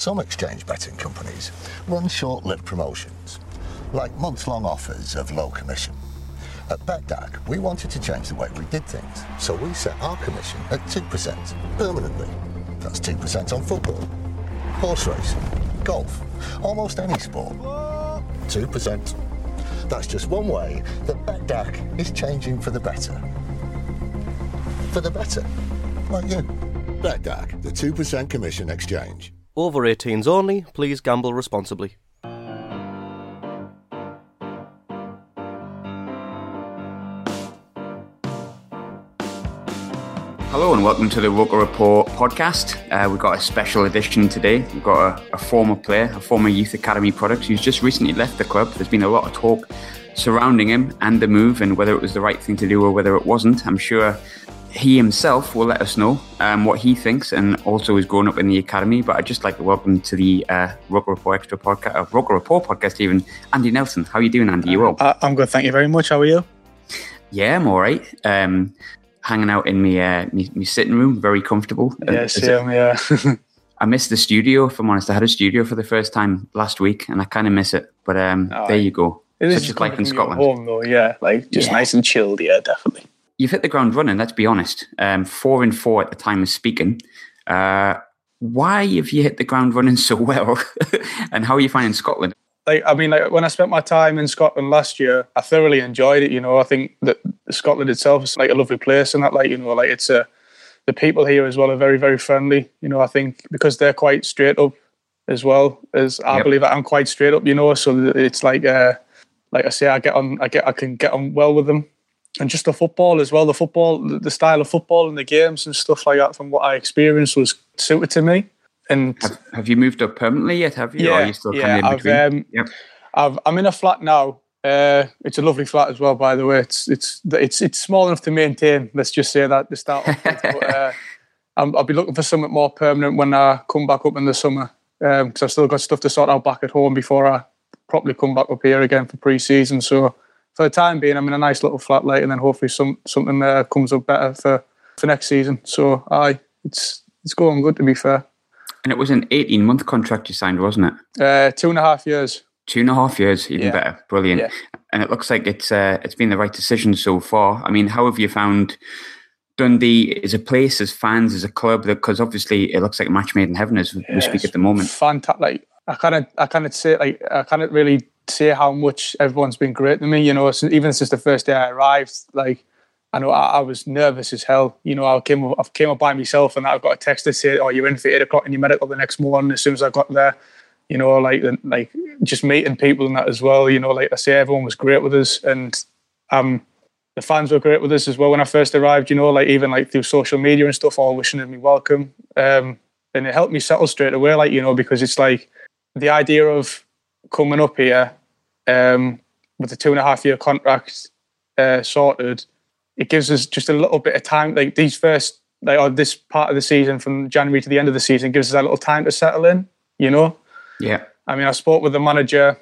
Some exchange betting companies run short-lived promotions, like months-long offers of low commission. At BETDAQ, we wanted to change the way we did things, so we set our commission at 2% permanently. That's 2% on football, horse racing, golf, almost any sport. 2%. That's just one way that BETDAQ is changing for the better. For the better. Like you. BETDAQ, the 2% commission exchange. Over 18s only, please gamble responsibly. Hello and welcome to the Roker Report podcast. Uh, we've got a special edition today. We've got a, a, former player, a former youth academy product who's just recently left the club. There's been a lot of talk surrounding him and the move and whether it was the right thing to do or whether it wasn't. I'm sure he himself will let us know um, what he thinks and also is growing up in the academy. But I'd just like to welcome to the uh, Roker Report Extra podcast, uh, Roker Report podcast, even Andy Nelson. How are you doing, Andy? You well? Uh, I'm good, thank you very much. How are you? Yeah, I'm all right. Um, hanging out in my, uh, my, my sitting room, very comfortable. Yeah, same, yeah. I miss the studio, if I'm honest. I had a studio for the first time last week and I kind of miss it. But um, oh, there you go. It Such is life in Scotland. Home, though, yeah. Like just yeah. nice and chilled, yeah, definitely. You've hit the ground running, let's be honest. Um, four and four at the time of speaking. Uh, why have you hit the ground running so well? and how are you finding Scotland? like I mean, like when I spent my time in Scotland last year, I thoroughly enjoyed it. You know, I think that Scotland itself is like a lovely place, and that like you know, like it's a the people here as well are very very friendly. You know, I think because they're quite straight up as well as I yep. believe I'm quite straight up. You know, so it's like uh, like I say, I get on, I get, I can get on well with them, and just the football as well. The football, the style of football and the games and stuff like that. From what I experienced, was suited to me. And have, have, you moved up permanently yet? Have you? Yeah, or are you still yeah. I've, um, yep. I've, I'm in a flat now. Uh, it's a lovely flat as well, by the way. It's it's it's it's small enough to maintain. Let's just say that to start off with. but, uh, i will be looking for something more permanent when I come back up in the summer because um, I've still got stuff to sort out back at home before I properly come back up here again for pre-season. So for the time being, I'm in a nice little flat late, and then hopefully some something uh, comes up better for, for next season. So I it's it's going good to be fair. And it was an 18 month contract you signed, wasn't it? Uh, two and a half years. Two and a half years, even yeah. better. Brilliant. Yeah. And it looks like it's uh, it's been the right decision so far. I mean, how have you found Dundee as a place, as fans, as a club? Because obviously it looks like a match made in heaven as we speak at the moment. Fantastic. Like, I can't, I can't say, like, I can't really say how much everyone's been great to me. You know, even since the first day I arrived, like I know I, I, was nervous as hell. You know, I came I came up by myself and I got a text to say, "Oh, you're in for eight o'clock in your medical the next morning." As soon as I got there, you know, like like just meeting people and that as well. You know, like I say, everyone was great with us, and um, the fans were great with us as well when I first arrived. You know, like even like through social media and stuff, all wishing me welcome, um, and it helped me settle straight away. Like you know, because it's like the idea of coming up here um, with the two and a half year contract uh, sorted it gives us just a little bit of time. Like these first, like or this part of the season from January to the end of the season gives us a little time to settle in. You know. Yeah. I mean, I spoke with the manager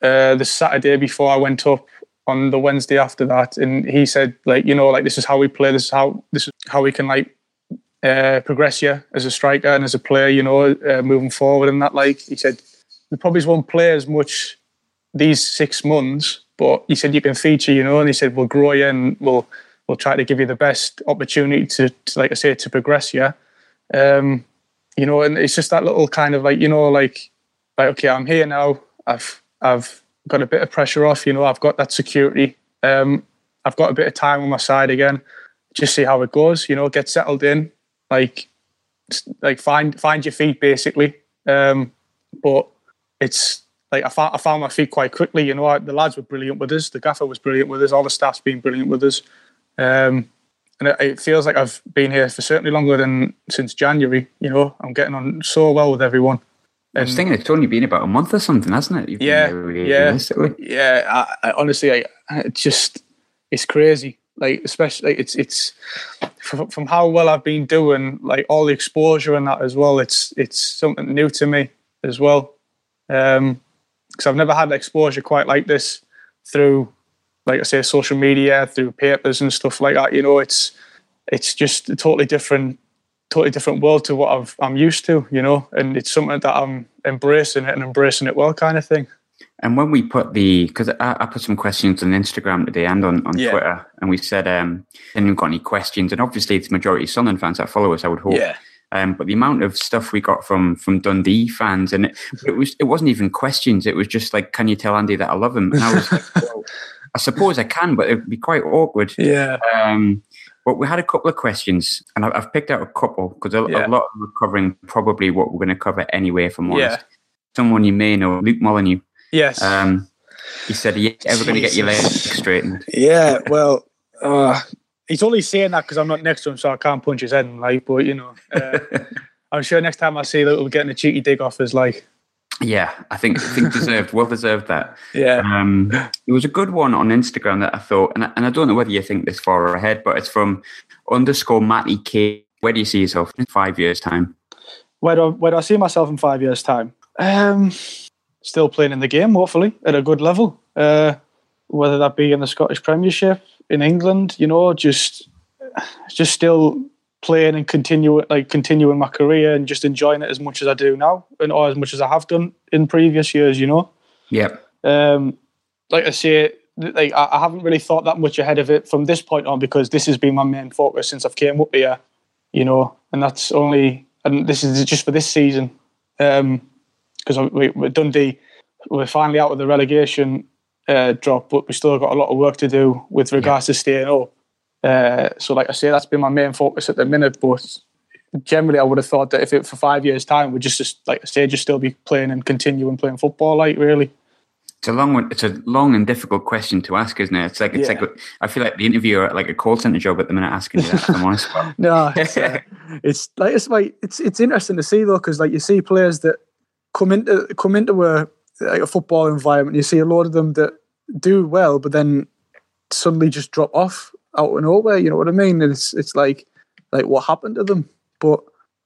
uh, the Saturday before I went up on the Wednesday after that, and he said, like, you know, like this is how we play. This is how this is how we can like uh, progress you as a striker and as a player. You know, uh, moving forward and that. Like he said, we probably won't play as much these six months, but he said you can feature. You know, and he said we'll grow you and we'll we'll try to give you the best opportunity to, to like I say, to progress you. Um, you know, and it's just that little kind of like you know, like like okay, I'm here now. I've I've got a bit of pressure off. You know, I've got that security. Um, I've got a bit of time on my side again. Just see how it goes. You know, get settled in. Like like find find your feet basically. Um, but it's like I found I found my feet quite quickly. You know, I, the lads were brilliant with us. The gaffer was brilliant with us. All the staff's been brilliant with us. Um, and it, it, feels like I've been here for certainly longer than since January. You know, I'm getting on so well with everyone. And, I was thinking it's only been about a month or something, hasn't it? You've yeah, yeah, yeah. I, I, honestly, I, it's just it's crazy. Like especially, like, it's it's from, from how well I've been doing, like all the exposure and that as well. It's it's something new to me as well, because I've never had exposure quite like this through like I say, social media, through papers and stuff like that. You know, it's it's just a totally different, totally different world to what I've, I'm used to. You know, and it's something that I'm embracing it and embracing it well, kind of thing. And when we put the, because I, I, put some questions on Instagram today and on, on yeah. Twitter, and we said, um, anyone got any questions? And obviously, it's majority Sunderland fans that follow us, I would hope. Yeah. Um, but the amount of stuff we got from from Dundee fans, and it, it, was it wasn't even questions. It was just like, "Can you tell Andy that I love him?" And I was like, well, I suppose I can, but it'd be quite awkward. Yeah. Um, but we had a couple of questions, and I've picked out a couple because a, yeah. a, lot of them are covering probably what we're going to cover anyway. From honest, yeah. someone you may know, Luke Molyneux. Yes. Um, he said, "Are you ever going to get your legs straightened?" Yeah. Well, uh, he's only saying that because I'm not next to him, so I can't punch his head. Like, but you know, uh, I'm sure next time I see Luke, we're getting a cheeky dig off his like. Yeah, I think I think deserved, well deserved that. Yeah. Um, there was a good one on Instagram that I thought, and I, and I don't know whether you think this far ahead, but it's from underscore Matty K. Where do you see yourself in five years' time? Where do, where do I see myself in five years' time? Um, still playing in the game, hopefully at a good level. Uh, whether that be in the Scottish Premiership, in England, you know, just just still playing and continue like continuing my career and just enjoying it as much as I do now and or as much as I have done in previous years, you know. Yeah. Um, like I say, like I haven't really thought that much ahead of it from this point on because this has been my main focus since I've came up here, you know, and that's only and this is just for this season. Um, because we, we're Dundee, we're finally out of the relegation uh, drop, but we still got a lot of work to do with regards yeah. to staying up. Uh, so, like I say, that's been my main focus at the minute. But generally, I would have thought that if it for five years' time, we'd just, just like I say, just still be playing and continuing playing football. Like really, it's a long one. It's a long and difficult question to ask, isn't it? It's like it's yeah. like I feel like the interviewer at like a call center job at the minute asking you that. I'm honest. no, it's, uh, it's like it's like it's it's interesting to see though because like you see players that come into come into a like a football environment. You see a lot of them that do well, but then suddenly just drop off out of nowhere. You know what I mean? And it's it's like like what happened to them. But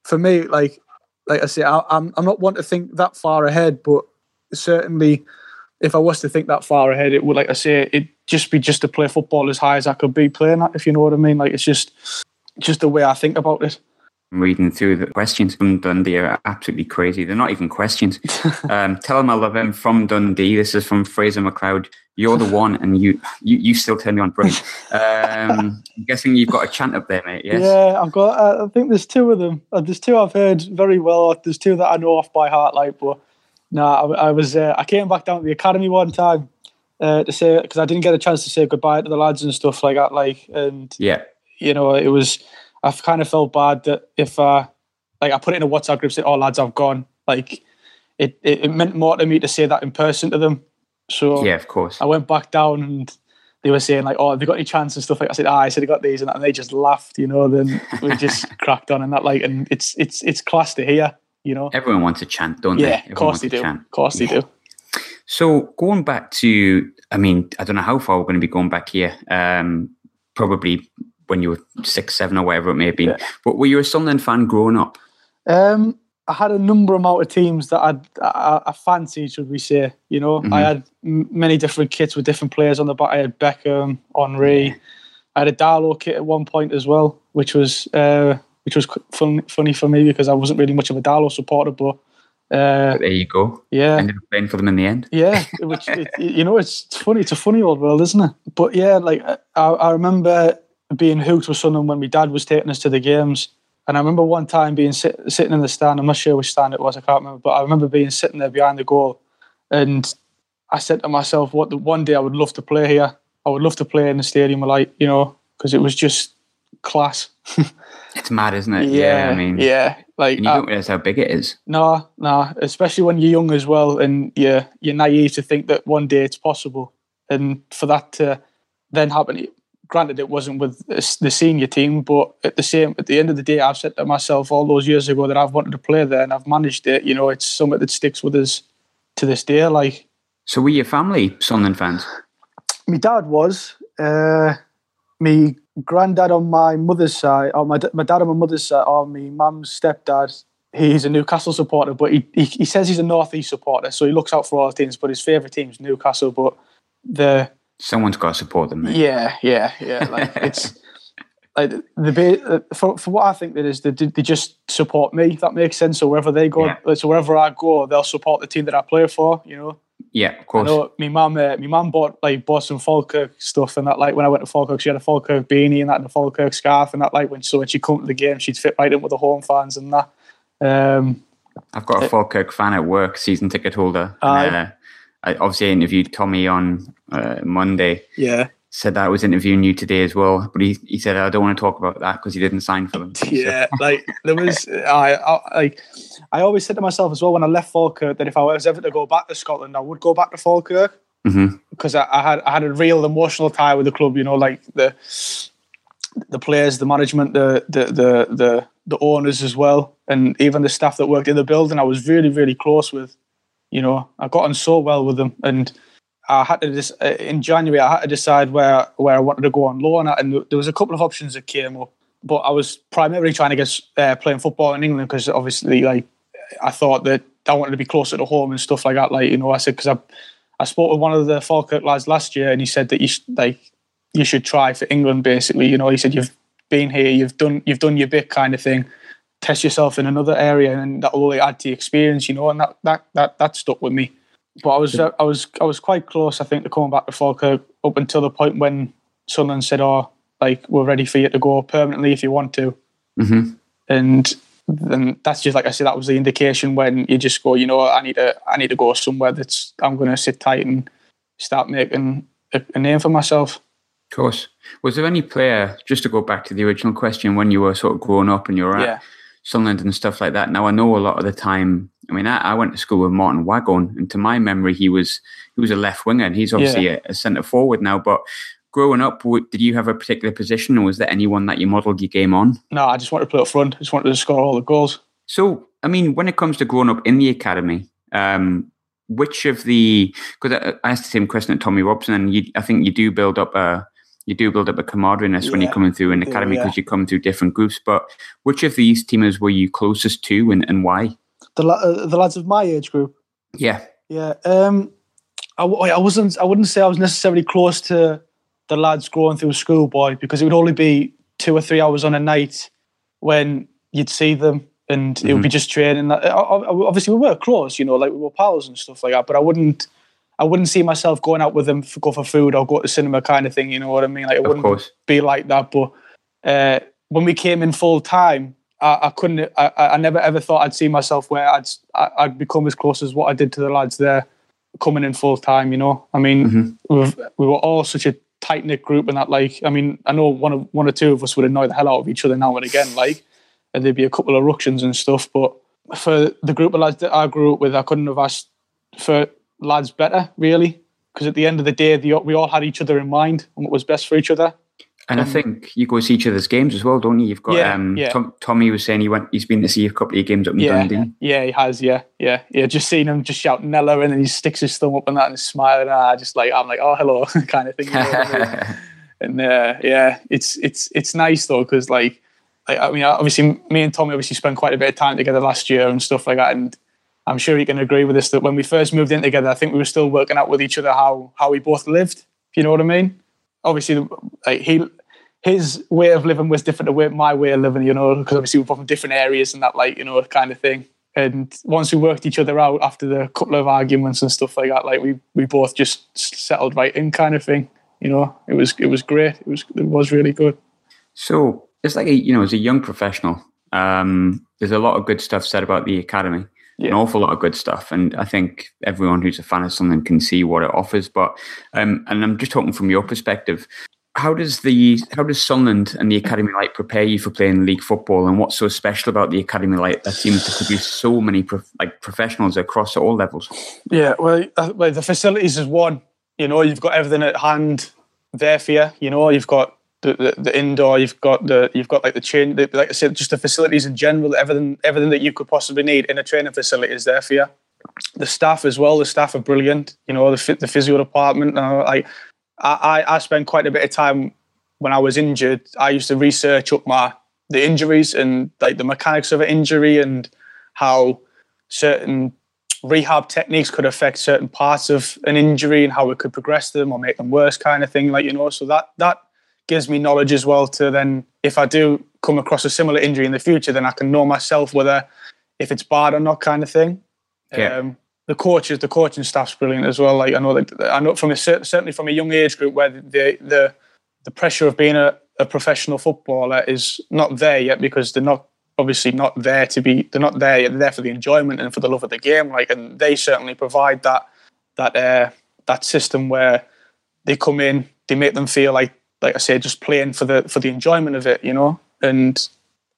for me, like like I say, I, I'm I'm not one to think that far ahead, but certainly if I was to think that far ahead, it would like I say, it just be just to play football as high as I could be playing that. If you know what I mean? Like it's just just the way I think about it reading through the questions from Dundee are absolutely crazy. They're not even questions. um, tell him I love him from Dundee. This is from Fraser McLeod. You're the one, and you you, you still turn me on. Brilliant. Um, I'm guessing you've got a chant up there, mate. Yes. Yeah, I've got. Uh, I think there's two of them. Uh, there's two I've heard very well. There's two that I know off by heart. Like, but nah, I, I was. Uh, I came back down to the academy one time uh, to say because I didn't get a chance to say goodbye to the lads and stuff like that. Like, and yeah, you know, it was I've kind of felt bad that if uh, like I put it in a WhatsApp group, said, "Oh lads, I've gone." Like it, it, it meant more to me to say that in person to them. So yeah, of course. I went back down and they were saying like, "Oh, have you got any chance and stuff like?" I said, "Ah," I said, "I got these," and, that, and they just laughed. You know, then we just cracked on and that like, and it's it's it's class to hear. You know, everyone wants a chant, don't yeah, they? Yeah, of course they do. Of course they do. So going back to, I mean, I don't know how far we're going to be going back here. Um, probably when you were six, seven, or whatever it may have been. Yeah. But were you a Sunderland fan growing up? Um, I had a number amount of teams that I'd, I, I fancied, should we say? You know, mm-hmm. I had m- many different kits with different players on the back. I had Beckham. Yeah. I had a Darlo kit at one point as well, which was uh, which was fun, funny for me because I wasn't really much of a Darlo supporter, but. Uh, but there you go. Yeah, ended up playing for them in the end. Yeah, which it, you know, it's, it's funny. It's a funny old world, isn't it? But yeah, like I, I remember being hooked with Sunderland when my dad was taking us to the games. And I remember one time being sit, sitting in the stand. I'm not sure which stand it was. I can't remember, but I remember being sitting there behind the goal, and I said to myself, "What the one day I would love to play here. I would love to play in the stadium, like you know, because it was just class." it's mad, isn't it? Yeah, I mean, yeah, like and you don't uh, realize how big it is. no, no, especially when you're young as well, and you're you're naive to think that one day it's possible, and for that to then happen. Granted, it wasn't with the the senior team, but at the same at the end of the day, I've said to myself all those years ago that I've wanted to play there, and I've managed it. You know, it's something that sticks with us to this day. Like So, were your family Sunderland fans? my dad was, uh, my granddad on my mother's side, or my, my dad on my mother's side, or my mum's stepdad. He's a Newcastle supporter, but he, he he says he's a North East supporter, so he looks out for all teams. But his favourite team's Newcastle. But the Someone's got to support them. Mate. yeah, yeah, yeah, like it's like the ba- for for what I think that is they, they just support me. If that makes sense. So wherever they go, Yeah. so wherever I go, they'll support the team that I play for. You know. Yeah, of I course. know my mum, uh, my mum bought like bought some Falkirk stuff and that. Like when I went to Falkirk, she had a Falkirk beanie and that, and a Falkirk scarf and that. Like when so when she come to the game, she'd fit right in with the home fans and that. Um, I've got a Falkirk fan at work, season ticket holder. And, uh, I obviously interviewed Tommy on uh, Monday. yeah, Said that I was interviewing you today as well, but he, he said I don't want to talk about that because he didn't sign for them. So- yeah. Like there was, I, I like, I always said to myself as well when I left Falkirk that if I was ever to go back to Scotland, I would go back to Falkirk because I, I had I had a real emotional tie with the club. You know, like the the players, the management, the the the the, the owners as well, and even the staff that worked in the building. I was really really close with. You know, I got on so well with them, and I had to just in January I had to decide where where I wanted to go on loan and there was a couple of options that came up, but I was primarily trying to get uh, playing football in England because obviously like I thought that I wanted to be closer to home and stuff like that. Like you know, I said because I I spoke with one of the Falkirk lads last year, and he said that you sh- like you should try for England. Basically, you know, he said you've been here, you've done you've done your bit, kind of thing. Test yourself in another area, and that will only add to your experience. You know, and that that that that stuck with me. But I was I was I was quite close, I think, to coming back to Falkirk up until the point when Sunderland said, "Oh, like we're ready for you to go permanently if you want to." Mhm. And then that's just like I said, that was the indication when you just go, you know, I need to I need to go somewhere that's I'm going to sit tight and start making a, a name for myself. Of course. Was there any player, just to go back to the original question, when you were sort of growing up and you were at Yeah. Sunderland and stuff like that? Now, I know a lot of the time, I mean, I, I went to school with Martin Waghorn, and to my memory, he was he was a left winger, and he's obviously a, a centre forward now. But growing up, did you have a particular position, or was there anyone that you modelled your game on? No, I just wanted to play up front. I just wanted to score all the goals. So, I mean, when it comes to growing up in the academy, um, which of the because I, I asked the same question at Tommy Robson, and you, I think you do build up a you do build up a camaraderie when you're coming through an academy yeah. because you come through different groups. But which of these teamers were you closest to, and, and why? The uh, the lads of my age group. Yeah, Yeah, um, I, I wasn't. I wouldn't say I was necessarily close to the lads going through schoolboy because it would only be two or three hours on a night when you'd see them, and it would be just training. Obviously, we were close, you know, like we were pals and stuff like that. But I wouldn't. I wouldn't see myself going out with them for go for food or go to cinema kind of thing. You know what I mean? Like it of wouldn't course. be like that. But uh, when we came in full time, I, I couldn't. I, I never ever thought I'd see myself where I'd I- I'd become as close as what I did to the lads there, coming in full time. You know, I mean, we've, we were all such a tight knit group, and that like, I mean, I know one of one or two of us would annoy the hell out of each other now and again, like, and there'd be a couple of ructions and stuff. But for the group of lads that I grew up with, I couldn't have asked for lads better, really, because at the end of the day, the, we all had each other in mind and what was best for each other. And I think you go see each other's games as well, don't you? You've got Yeah, um, yeah. Tom, Tommy was saying he went, he's been to see a couple of games up in Yeah, Dundee. yeah, he has. Yeah, yeah, yeah. Just seeing him just shout Nella, and then he sticks his thumb up and that, and smiling. And I just like I'm like, oh, hello, kind of thing. you know what I mean? and uh, yeah, it's it's it's nice though because like, like I mean, obviously, me and Tommy obviously spent quite a bit of time together last year and stuff like that, and I'm sure you can agree with this that when we first moved in together, I think we were still working out with each other how how we both lived. If you know what I mean? Obviously, like he his way of living was different to my way of living, you know, because obviously we're from different areas and that, like, you know, kind of thing. And once we worked each other out after the couple of arguments and stuff like that, like we we both just settled right in, kind of thing. You know, it was it was great. It was it was really good. So it's like a, you know, as a young professional, Um, there's a lot of good stuff said about the academy. Yeah. An awful lot of good stuff, and I think everyone who's a fan of something can see what it offers. But um, and I'm just talking from your perspective. How does the how does Sunderland and the Academy Light prepare you for playing league football, and what's so special about the Academy Light that seems to produce so many prof- like professionals across all levels? Yeah, well, uh, well, the facilities is one. You know, you've got everything at hand there for you. You know, you've got the, the, the indoor, you've got the you've got like the chain, the, like I said, just the facilities in general. Everything, everything that you could possibly need in a training facility is there for you. The staff as well. The staff are brilliant. You know, the the physio department. Uh, like I, I I spent quite a bit of time when I was injured. I used to research up my the injuries and like the mechanics of an injury and how certain rehab techniques could affect certain parts of an injury and how it could progress them or make them worse kind of thing like you know so that that gives me knowledge as well to then if I do come across a similar injury in the future then I can know myself whether if it's bad or not kind of thing Yeah. um, the coaches the coaching staff's brilliant as well like I know that I know from a certainly from a young age group where the the the pressure of being a, a professional footballer is not there yet because they're not obviously not there to be they're not there yet. they're there for the enjoyment and for the love of the game like and they certainly provide that that uh that system where they come in they make them feel like like I say just playing for the for the enjoyment of it you know? And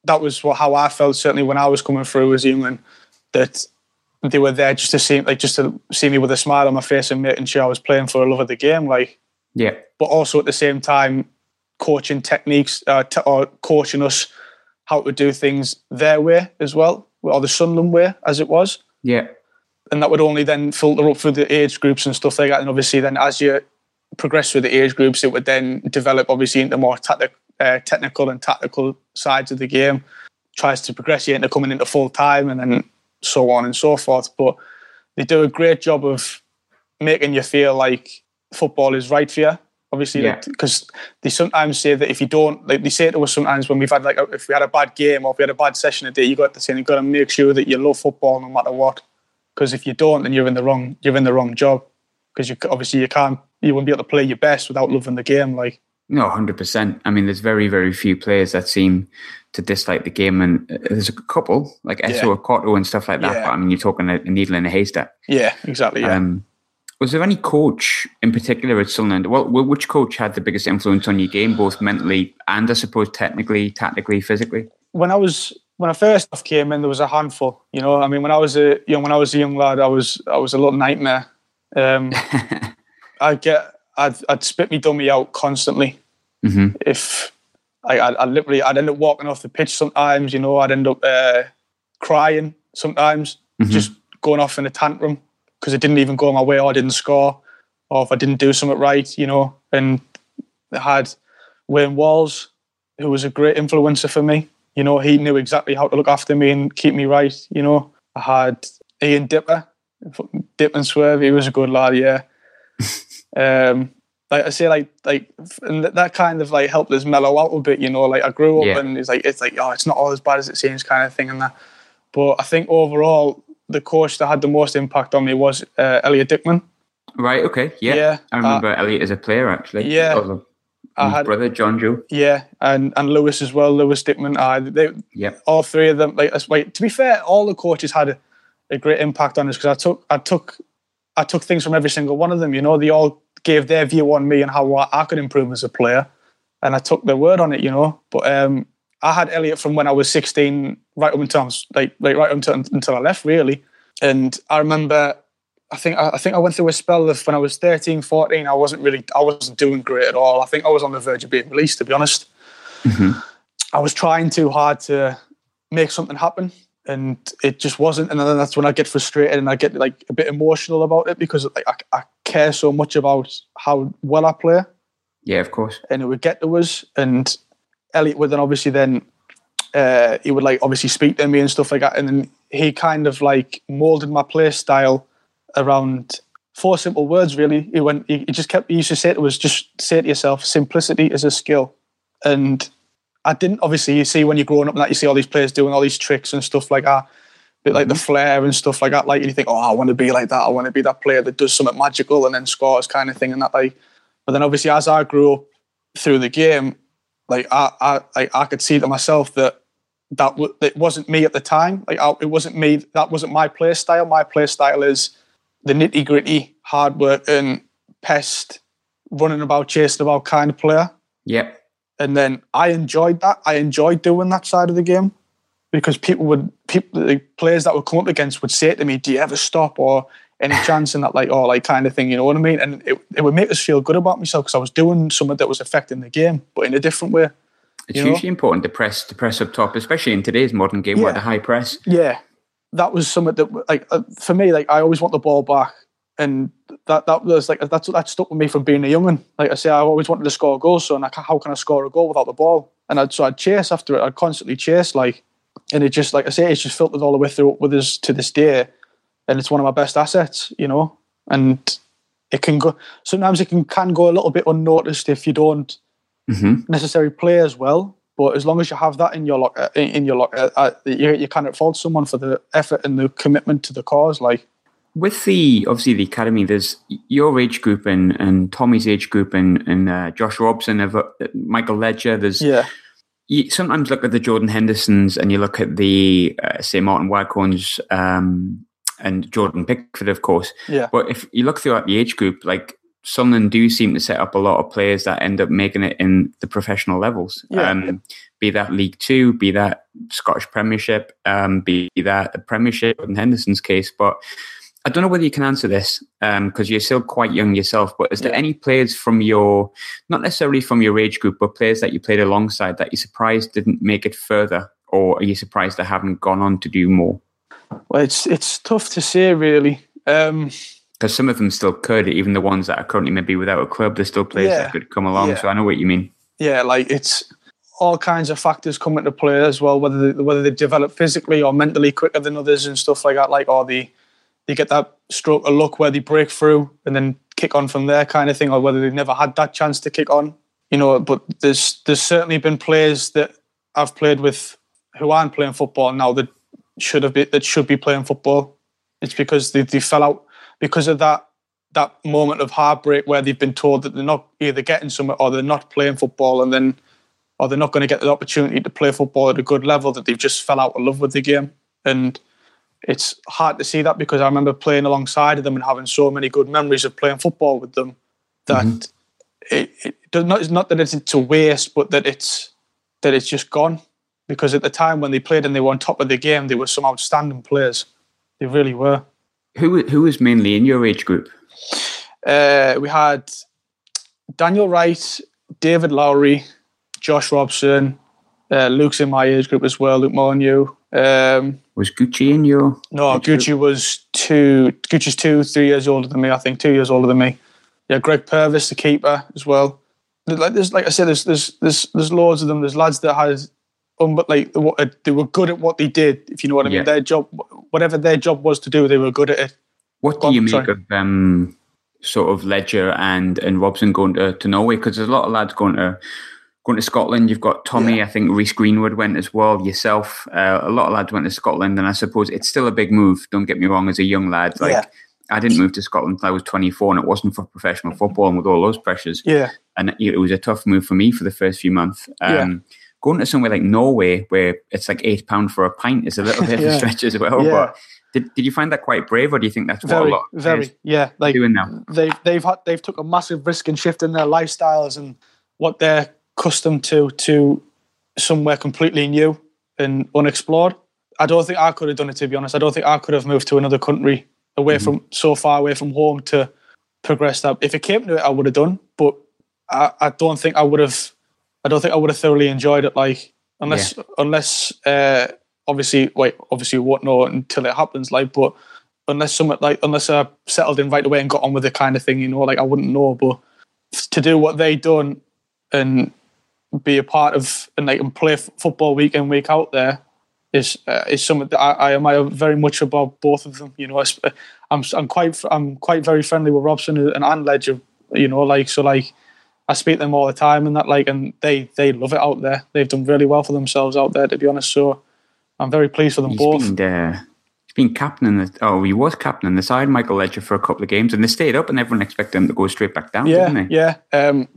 that was what how I felt certainly when I was coming through as young that they were there just to see like just to see me with a smile on my face and making sure I was playing for the love of the game like Yeah, but also at the same time coaching techniques uh, t- or coaching us how to do things their way as well or the Sunderland way as it was. Yeah, and that would only then filter up through the age groups and stuff like that. And obviously then as you progress with the age groups it would then develop obviously into more tactic, uh, technical and tactical sides of the game. Tries to progress you into coming into full time and then so on and so forth. But they do a great job of making you feel like football is right for you obviously Yeah. because they sometimes say that if you don't like they say to us sometimes when we've had like a, if we had a bad game or if we had a bad session a day you got to say you've got to make sure that you love football no matter what. Because if you don't then you're in the wrong you're in the wrong job because you obviously you can't you wouldn't be able to play your best without loving the game like no, hundred percent. I mean, there's very, very few players that seem to dislike the game, and uh, there's a couple like Assou Yeah. Ekotto and stuff like that. Yeah. But I mean, you're talking a, a needle in a haystack. yeah exactly yeah Um, was there any coach in particular at Sunderland? Well, which coach had the biggest influence on your game, both mentally and I suppose technically, tactically, physically? when I was when I first came in, there was a handful. You know, I mean, when I was a you know when I was a young lad, I was I was a little nightmare. Um, I'd get I'd I'd spit me dummy out constantly. Mhm. If I, I I literally I'd end up walking off the pitch sometimes. You know, I'd end up uh, crying sometimes, just going off in a tantrum because it didn't even go my way or I didn't score or if I didn't do something right. You know, and I had Wayne Walls, who was a great influencer for me. You know, he knew exactly how to look after me and keep me right. You know, I had Ian Dipper, Dip and Swerve. He was a good lad, yeah. um, like I say, like like and that- kind of like helped us mellow out a bit. You know, like I grew up Yeah. and it's like it's like oh, it's not all as bad as it seems, kind of thing, and that. But I think overall, the coach that had the most impact on me was uh, Elliott Dickman. Right. Okay. Yeah. Yeah, I remember Elliot as a player actually. yeah. I had brother Jonjo. yeah, and and Lewis as well, Lewis Dickman. Uh, they Yep. all three of them. Like, like to be fair, all the coaches had a, great impact on us because I took I took I took things from every single one of them. You know, they all gave their view on me and how I I could improve as a player, and I took their word on it. You know, but um, I had Elliott from when I was sixteen right up until I was, like like right up until until I left really, and I remember. I think I think I went through a spell of when I was 13, 14, I wasn't really I wasn't doing great at all. I think I was on the verge of being released to be honest. I was trying too hard to make something happen and it just wasn't and then that's when I get frustrated and I get like a bit emotional about it because like I, I care so much about how well I play. Yeah, of course. and it would get to us and Elliott would then obviously then uh, he would like obviously speak to me and stuff like that and then he kind of like molded my play style around four simple words really. He went he, he just kept he used to say it was just say to yourself simplicity is a skill. And I didn't obviously you see when you're growing up and that you see all these players doing all these tricks and stuff like that bit like the mm-hmm. flair and stuff like that like you think oh I want to be like that I want to be that player that does something magical and then scores kind of thing and that like but then obviously as I grew up through the game like I I I, I could see to myself that that w- it wasn't me at the time. Like I, it wasn't me. That wasn't my play style. My play style is the nitty gritty, hard work, and pest, running about, chasing about kind of player. Yep. And then I enjoyed that. I enjoyed doing that side of the game because people would people the players that would come up against would say to me, "Do you ever stop?" or any chance in that like or like kind of thing. You know what I mean? And it, it would make us feel good about myself because I was doing something that was affecting the game, but in a different way. It's hugely important to press to press up top, especially in today's modern game Yeah. where the high press. Yeah, that was something that like uh, for me, like I always want the ball back, and that that was like that's that stuck with me from being a young young'un. Like I say, I always wanted to score goals, so like how can I score a goal without the ball? And I'd so I'd chase after it. I'd constantly chase, like, and it just like I say, it's just filtered all the way through with us to this day, and it's one of my best assets, you know. And it can go sometimes it can can go a little bit unnoticed if you don't Mm-hmm. necessarily play as well. But as long as you have that in your locker, in in your locker, uh, you, you can't fault someone for the effort and the commitment to the cause. Like, With the obviously the academy, there's your age group and, and Tommy's age group and and uh, Josh Robson, of uh, Michael Ledger. There's yeah, you sometimes look at the Jordan Hendersons and you look at the uh, say Martin Waghorns um, and Jordan Pickford, of course. yeah, But if you look throughout the age group, like Sunderland do seem to set up a lot of players that end up making it in the professional levels. Yeah. Um, be that League Two, be that Scottish Premiership, um, be that the Premiership in Henderson's case. But don't know whether you can answer this because you're still quite young yourself. But is there Yeah. any players from your, not necessarily from your age group, but players that you played alongside that you're surprised didn't make it further, or are you surprised they haven't gone on to do more? well, it's it's tough to say really. Um, because some of them still could, even the ones that are currently maybe without a club, there's still players Yeah. that could come along. Yeah. So I know what you mean. yeah, like it's all kinds of factors come into play as well. Whether they, whether they develop physically or mentally quicker than others and stuff like that. Like, or they they get that stroke of luck where they break through and then kick on from there, kind of thing. Or whether they've never had that chance to kick on. You know, but there's there's certainly been players that I've played with who aren't playing football now that should have been that should be playing football. It's because they, they fell out because of that that moment of heartbreak where they've been told that they're not either getting somewhere or they're not playing football and then or they're not going to get the opportunity to play football at a good level that they've just fell out of love with the game and it's hard to see that because I remember playing alongside of them and having so many good memories of playing football with them that it, it does not it's not that it's a waste but that it's that it's just gone because at the time when they played and they were on top of the game they were some outstanding players they really were Who who was mainly in your age group? uh, we had Daniel Wright, David Lowry, Josh Robson, uh, Luke's in my age group as well, Luke Molyneux. Um, Was Gucci in your? no, group? Gucci was two. Gucci's two, three years older than me. I think two years older than me. Yeah, Greg Purvis, the keeper as well. Like there's, like I said, there's there's there's there's loads of them. There's lads that had, um, but like uh, they were good at what they did. If you know what I mean, their job, whatever their job was to do, they were good at it. What do you on, make sorry. of um, sort of Ledger and and Robson going to, to Norway? Because there's a lot of lads going to going to Scotland. You've got Tommy. I think Reese Greenwood went as well. Yourself. Uh, a lot of lads went to Scotland, and I suppose it's still a big move. Don't get me wrong. As a young lad, like Yeah. I didn't move to Scotland until I was 24, and it wasn't for professional football and with all those pressures. Yeah, and it was a tough move for me for the first few months. Um, Yeah. Going to somewhere like Norway, where it's like eight pound for a pint, is a little bit of a stretch as well. Yeah. But did, did you find that quite brave, or do you think that's what a very, lot very, yeah. Like doing now? they've they've had they've took a massive risk in shifting their lifestyles and what they're accustomed to to somewhere completely new and unexplored. I don't think I could have done it to be honest. I don't think I could have moved to another country away from so far away from home to progress that. If it came to it, I would have done, but I, I don't think I would have. I don't think I would have thoroughly enjoyed it. Like unless unless uh, obviously wait obviously you won't know until it happens. Like but unless someone like unless I settled in right away and got on with the kind of thing, you know, like I wouldn't know. But to do what they done and be a part of and like and play f- football week in week out there is uh, is something that I, I admire very much about both of them. You know, I sp- I'm I'm quite I'm quite very friendly with Robson and, and Ledger. You know, like so like I speak to them all the time and that like and they they love it out there. They've done really well for themselves out there to be honest. So I'm very pleased for them He's both. been, uh, he's been captain. The, oh, he was captain in the side, Michael Ledger, for a couple of games, and they stayed up, and everyone expected him to go straight back down, yeah, didn't they? yeah. Um,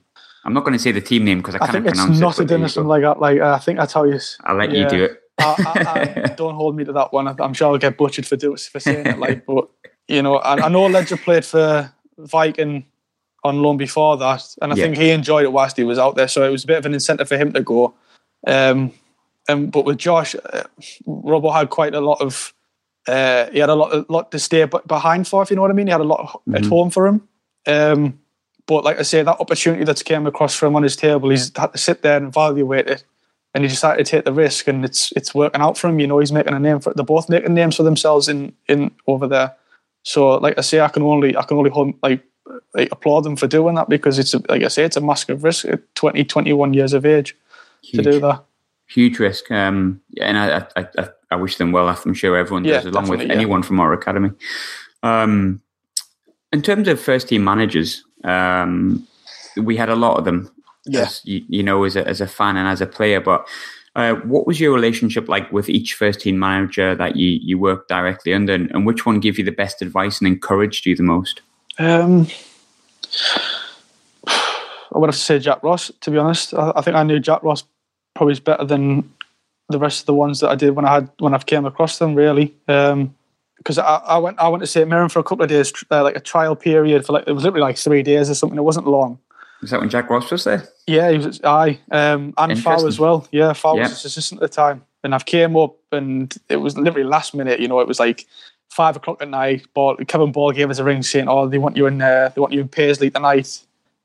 I'm not going to say the team name because I I can't think it's pronounce it. not a but there dinner something like that. Like uh, I think that's how you. I'll let yeah. you do it. I, I, I, don't hold me to that one. I'm sure I'll get butchered for doing for saying it. Like, but you know, I, I know Ledger played for Viking on loan before that, and I yeah. think he enjoyed it whilst he was out there. So it was a bit of an incentive for him to go. Um, and but with Josh, uh, Robbo had quite a lot of. Uh, he had a lot, a lot to stay behind for, if you know what I mean. He had a lot mm-hmm. at home for him. Um, but like I say, that opportunity that's came across from him on his table, he's had to sit there and evaluate it, and he decided to take the risk, and it's it's working out for him. You know, he's making a name for. They're both making names for themselves in in over there. So, like I say, I can only I can only hold, like like, applaud them for doing that because it's a, like I say, it's a massive risk at 20, 21 years of age Huge. to do that. Huge risk. Um, and I, I, I, I, wish them well. I'm sure everyone does, yeah, along with anyone yeah. from our academy. Um, in terms of first team managers, um, we had a lot of them. Yeah. You, you, know, as a, as a fan and as a player, but uh, what was your relationship like with each first team manager that you, you worked directly under, and, and which one gave you the best advice and encouraged you the most? Um, I would have to say Jack Ross. To be honest, I, I think I knew Jack Ross probably better than the rest of the ones that I did when I had when I came across them. Really, because I, I, went I went to St Mirren for a couple of days, uh, like a trial period for like it was literally like three days or something. It wasn't long. Was that when Jack Ross was there? Yeah, he was. I um, and Fow as well. Yeah, Fow yeah. was his assistant at the time, and I've came up and it was literally last minute. You know, it was like five o'clock at night. Ball, Kevin Ball gave us a ring saying, "Oh, they want you in. Uh, they want you in Paisley tonight,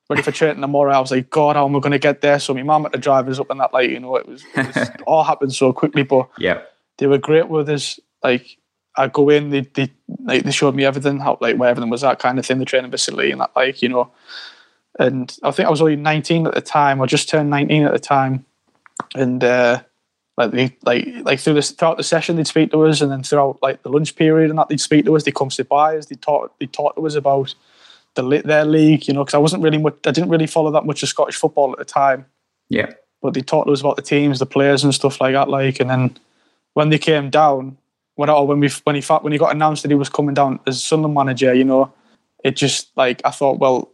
ready for training tomorrow." I was like, "God, how am I going to get there?" So my mum had to drive us up in that light. You know, it was, it was all happened so quickly, but yeah, they were great with us. Like I go in, they they like they showed me everything, how like where everything was that kind of thing, the training facility and that, like you know. And I think I was only 19 at the time, or just turned 19 at the time, and. uh like they like like through this throughout the session they'd speak to us and then throughout like the lunch period and that they'd speak to us they'd come sit by us they talk they talk to us about the their league you know because I wasn't really much I didn't really follow that much of Scottish football at the time yeah but they talked to us about the teams the players and stuff like that like and then when they came down when oh, when we when he when he got announced that he was coming down as Sunderland manager you know it just like I thought well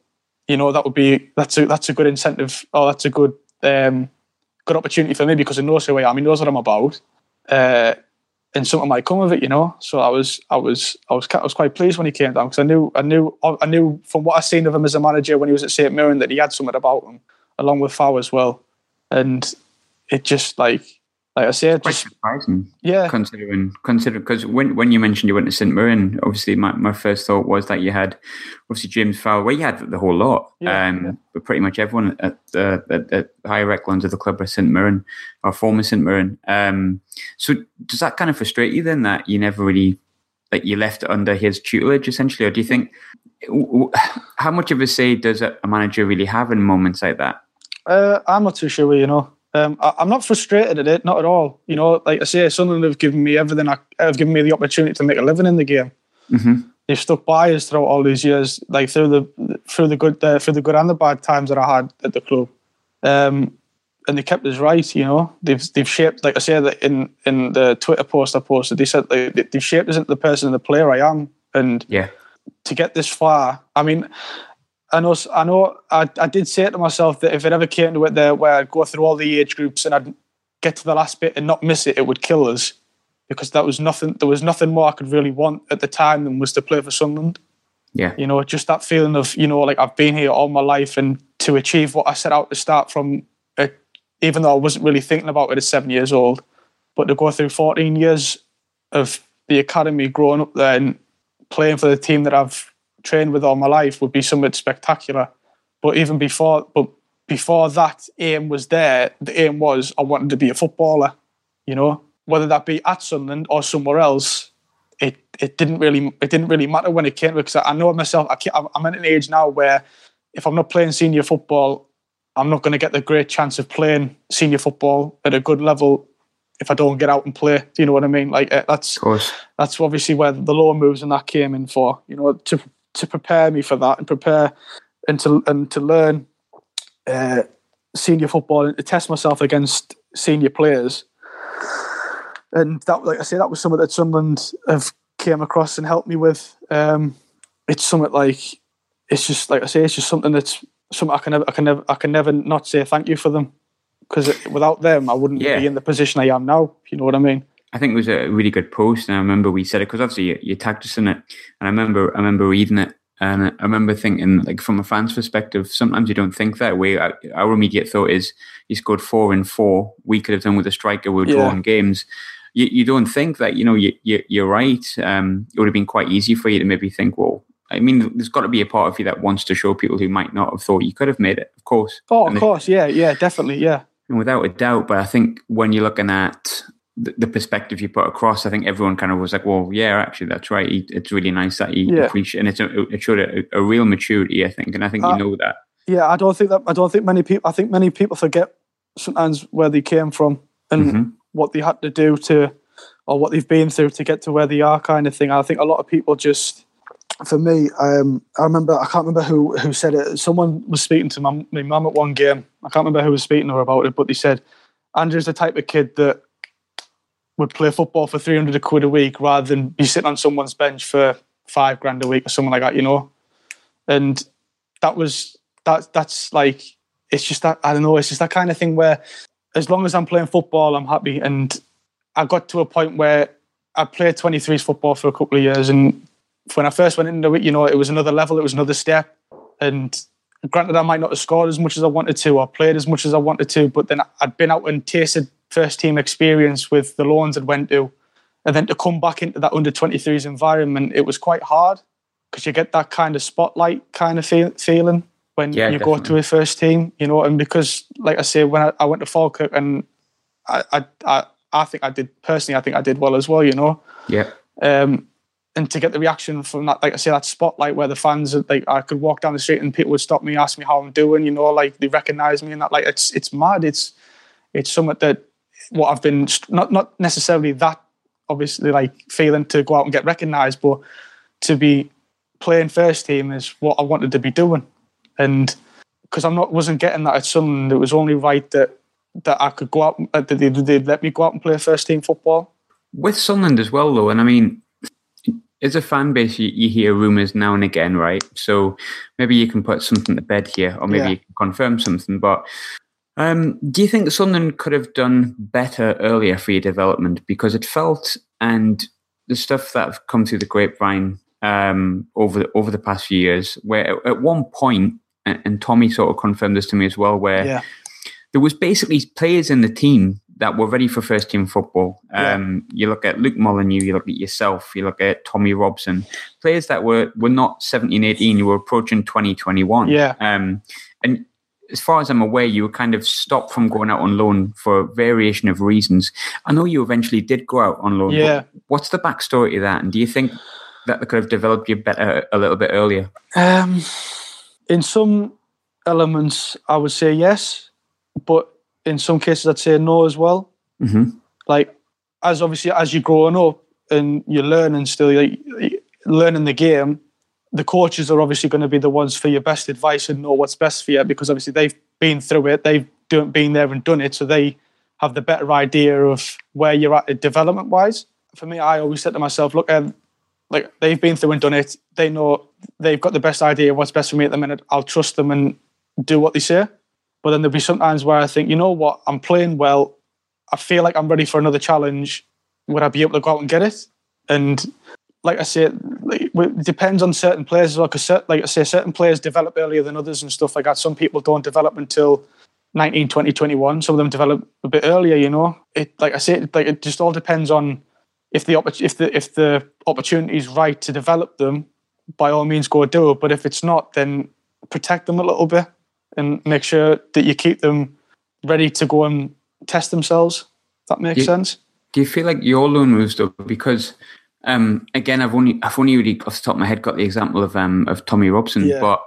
you know that would be that's a that's a good incentive oh that's a good um good opportunity for me because he knows who I am. He knows what I'm about, uh, and something might come of it, you know. So I was, I was, I was, I was quite pleased when he came down because I knew, I knew, I knew from what I seen of him as a manager when he was at St Mirren that he had something about him, along with Fow as well, and it just like like I said, quite surprising. Yeah, considering considering because when when you mentioned you went to St Mirren, obviously my, my first thought was that you had obviously James Fowler. Well, you had the whole lot, yeah, um, yeah. but pretty much everyone at the at, at higher echelons of the club are St Mirren or former St Mirren. Um, so does that kind of frustrate you then that you never really like you left under his tutelage essentially, or do you think how much of a say does a manager really have in moments like that? Uh, I'm not too sure. You know, um, I, am not frustrated at it, not at all. You know, like I say, Sunderland have given me everything. I, have given me the opportunity to make a living in the game. Mm-hmm. They've stuck by us throughout all these years, like through the through the good uh, through the good and the bad times that I had at the club. Um, and they kept us right. You know, they've they've shaped, like I said in in the Twitter post I posted, they said they, they've shaped us into the person and the player I am. And yeah, to get this far, I mean, I know, I know, I, I did say to myself that if it ever came to it there where I'd go through all the age groups and I'd get to the last bit and not miss it, it would kill us because that was nothing. There was nothing more I could really want at the time than was to play for Sunderland. Yeah, you know, just that feeling of you know, like I've been here all my life and to achieve what I set out to start from, uh, even though I wasn't really thinking about it at seven years old, but to go through 14 years of the academy, growing up there and playing for the team that I've trained with all my life would be something spectacular. But even before, but before that aim was there, the aim was I wanted to be a footballer. You know, whether that be at Sunderland or somewhere else, it it didn't really it didn't really matter when it came because I know myself. I I'm at an age now where if I'm not playing senior football, I'm not going to get the great chance of playing senior football at a good level if I don't get out and play. Do you know what I mean? Like uh, that's that's obviously where the lower moves and that came in for. You know, to to prepare me for that and prepare and to and to learn uh, senior football and to test myself against senior players. And that, like I say, that was something that Sunderland have came across and helped me with. Um, it's something like it's just like I say, it's just something that's something I can never, I can never, I can never not say thank you for them because without them, I wouldn't Yeah. be in the position I am now. You know what I mean? I think it was a really good post, and I remember we said it because obviously you, you tagged us in it, and I remember I remember reading it, and I remember thinking like from a fan's perspective, sometimes you don't think that way. Our our immediate thought is he scored four in four. We could have done with a striker. We're Yeah. drawing games. You, you don't think that you know you, you you're right. Um, it would have been quite easy for you to maybe think, well, I mean, there's got to be a part of you that wants to show people who might not have thought you could have made it. Of course, Oh, And of the- course, yeah, yeah, definitely, yeah. and without a doubt, but I think when you're looking at the, the perspective you put across, I think everyone kind of was like, "Well, yeah, actually, that's right. He, it's really nice that he Yeah. appreciate, and it's a, it showed a, a real maturity, I think, and I think Uh, you know that. Yeah, I don't think that I don't think many people I think many people forget sometimes where they came from and Mhm. what they had to do to or what they've been through to get to where they are kind of thing. I think a lot of people just for me, um, I remember I can't remember who who said it. Someone was speaking to my, my mum at one game. I can't remember who was speaking to her about it, but they said Andrew's the type of kid that would play football for three hundred quid a week rather than be sitting on someone's bench for five grand a week or something like that, you know. And that was that that's like it's just that I don't know, it's just that kind of thing where as long as I'm playing football, I'm happy. And I got to a point where I played 23s football for a couple of years, and when I first went into it, you know, it was another level, it was another step. And granted, I might not have scored as much as I wanted to, or played as much as I wanted to, but then I'd been out and tasted first team experience with the loans I'd went to, and then to come back into that under 23s environment, it was quite hard because you get that kind of spotlight kind of feel, feeling when Yeah, you go to a first team, you know, and because, like I say, when I, I went to Falkirk and I, I, I, I think I did personally, I think I did well as well, you know. Yeah, Um, and to get the reaction from that, like I say, that spotlight where the fans, are, like I could walk down the street and people would stop me, ask me how I'm doing, you know, like they recognise me and that, like it's it's mad. It's it's something that what I've been not not necessarily that obviously like feeling to go out and get recognised, but to be playing first team is what I wanted to be doing, and because I'm not wasn't getting that at Sunderland, it was only right that that I could go out uh, that they they'd let me go out and play first team football. with Sunderland as well, though, and I mean, as a fan base, you, you hear rumours now and again, right? So maybe you can put something to bed here, or maybe Yeah. you can confirm something. But um, do you think Sunderland could have done better earlier for your development? Because it felt, and the stuff that have come through the grapevine um, over the, over the past few years, where at, one point, and, and Tommy sort of confirmed this to me as well, where Yeah. there was basically players in the team that were ready for first team football. Yeah. Um, You look at Luke Molyneux, you look at yourself, you look at Tommy Robson, players that were were not 17, 18, you were approaching 2021. Yeah. Um, and as far as I'm aware, you were kind of stopped from going out on loan for a variation of reasons. I know you eventually did go out on loan. Yeah. What's the backstory to that? And do you think that they could have developed you better a little bit earlier? Um, in some elements, I would say yes, but in some cases, I'd say no as well. Mm-hmm. Like, as obviously as you're growing up and you're learning still, like, learning the game, the coaches are obviously going to be the ones for your best advice and know what's best for you because obviously they've been through it, they've been there and done it, so they have the better idea of where you're at development wise. For me, I always said to myself, look, um, like they've been through and done it. They know they've got the best idea of what's best for me at the minute. I'll trust them and do what they say. But then there'll be sometimes where I think, you know what, I'm playing well. I feel like I'm ready for another challenge. Would I be able to go out and get it? And like I said, like, it depends on certain players as well. Because like I say, certain players develop earlier than others and stuff like that. Some people don't develop until 19, 20, 21. Some of them develop a bit earlier. You know, it like I say, it, like it just all depends on if the if the if the opportunity is right to develop them. By all means, go do it. But if it's not, then protect them a little bit and make sure that you keep them ready to go and test themselves. If that makes Yeah. sense. Do you feel like your loan moves though? Because um, again, I've only I've only really off the top of my head got the example of um, of Tommy Robson, Yeah. but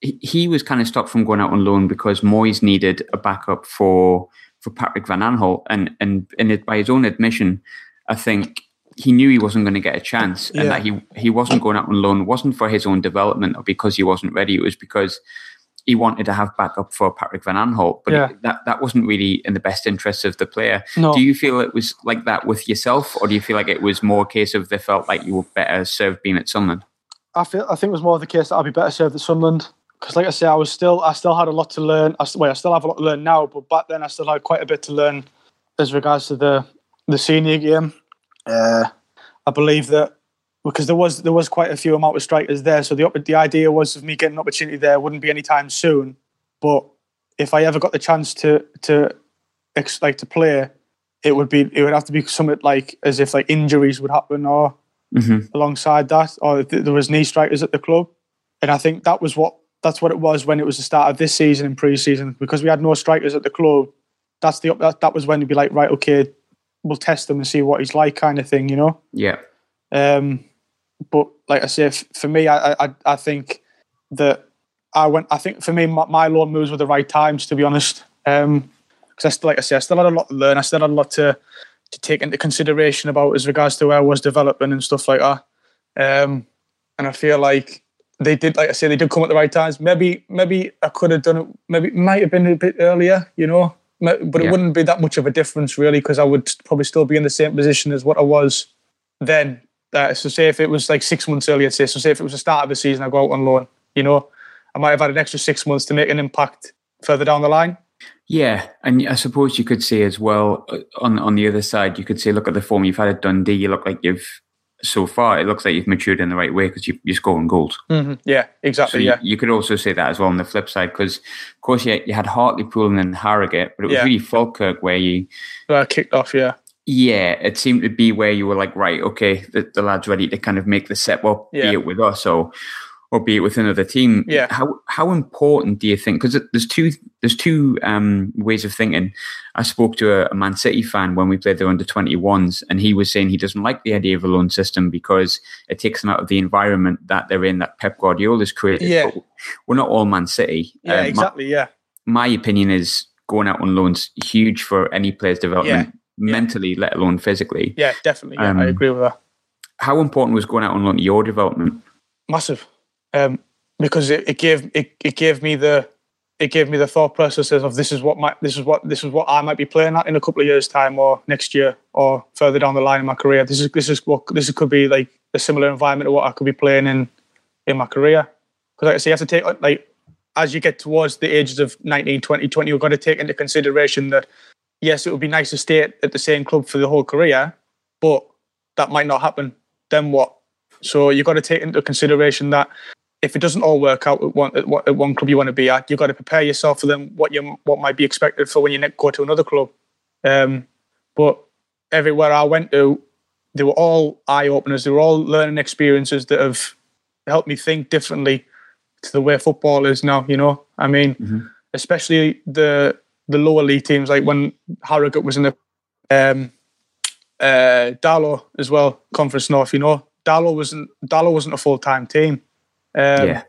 he, he was kind of stopped from going out on loan because Moyes needed a backup for for Patrick Van Aanholt, and and and it, by his own admission, I think he knew he wasn't going to get a chance, and Yeah. that he he wasn't going out on loan wasn't for his own development or because he wasn't ready. It was because he wanted to have backup for Patrick Van Aanholt, but Yeah. that that wasn't really in the best interests of the player. No. Do you feel it was like that with yourself, or do you feel like it was more a case of they felt like you were better served being at Sunderland? I feel I think it was more of the case that I'd be better served at Sunderland because like I say, I was still I still had a lot to learn. I, well, I still have a lot to learn now, but back then I still had quite a bit to learn as regards to the the senior game. Uh, I believe that because there was there was quite a few amount of strikers there, so the the idea was of me getting an opportunity there wouldn't be anytime soon. But if I ever got the chance to to like to play, it would be it would have to be something like as if like injuries would happen or Mm-hmm. alongside that, or th- there was knee strikers at the club, and I think that was what that's what it was when it was the start of this season and pre-season because we had no strikers at the club. That's the that, that was when you'd be like, right, okay, we'll test him and see what he's like, kind of thing, you know. Yeah. Um, but like I say, f- for me, I, I I think that I went. I think for me, my, my loan moves were the right times, to be honest. Um, because I still, like I say, I still had a lot to learn. I still had a lot to to take into consideration about as regards to where I was developing and stuff like that. Um, and I feel like they did, like I say, they did come at the right times. Maybe, maybe I could have done it. Maybe it might have been a bit earlier, you know. But it Yeah. wouldn't be that much of a difference, really, because I would probably still be in the same position as what I was then. Uh, so say if it was like six months earlier, say so say if it was the start of the season, I go out on loan. You know, I might have had an extra six months to make an impact further down the line. Yeah, and I suppose you could say as well uh, on on the other side, you could say, look at the form you've had at Dundee. You look like you've so far. It looks like you've matured in the right way because you, you're scoring goals. Yeah, So exactly. you, yeah, you could also say that as well on the flip side, because of course you, you had Hartlepool and then Harrogate, but it was Yeah. really Falkirk where you, uh, kicked off. Yeah, yeah, it seemed to be where you were like, right, okay, the, the lad's ready to kind of make the step up, Yeah. be it with us or or be it with another team. Yeah. How how important do you think? Because there's two there's two um, ways of thinking. I spoke to a, a Man City fan when we played their under 21s, and he was saying he doesn't like the idea of a loan system because it takes them out of the environment that they're in, that Pep Guardiola's created. Yeah. But we're not all Man City. yeah, Um, my- exactly. Yeah, my opinion is going out on loans huge for any player's development mentally, let alone physically. yeah, definitely. Yeah, I Um, agree with that. How important was going out on loan to your development? massive um, because it, it gave it, it gave me the it gave me the thought processes of this is what my this is what this is what I might be playing at in a couple of years time or next year or further down the line in my career. This is this is what this could be like a similar environment to what I could be playing in in my career. Because like I say, you have to take like as you get towards the ages of 19, 20, 20, you've got to take into consideration that yes, it would be nice to stay at, at the same club for the whole career, but that might not happen. Then what? So you've got to take into consideration that if it doesn't all work out at one, at one- club you want to be at, you've got to prepare yourself for them what you what might be expected for when you ne- go to another club. Um, but everywhere I went to, they were all eye openers. They were all learning experiences that have helped me think differently to the way football is now. You know, I mean, especially the the lower league teams, like when Harrogate was in the um, uh, Darlo as well, Conference North. You know, Darlo wasn't Darlo wasn't a full time team. Um, yeah.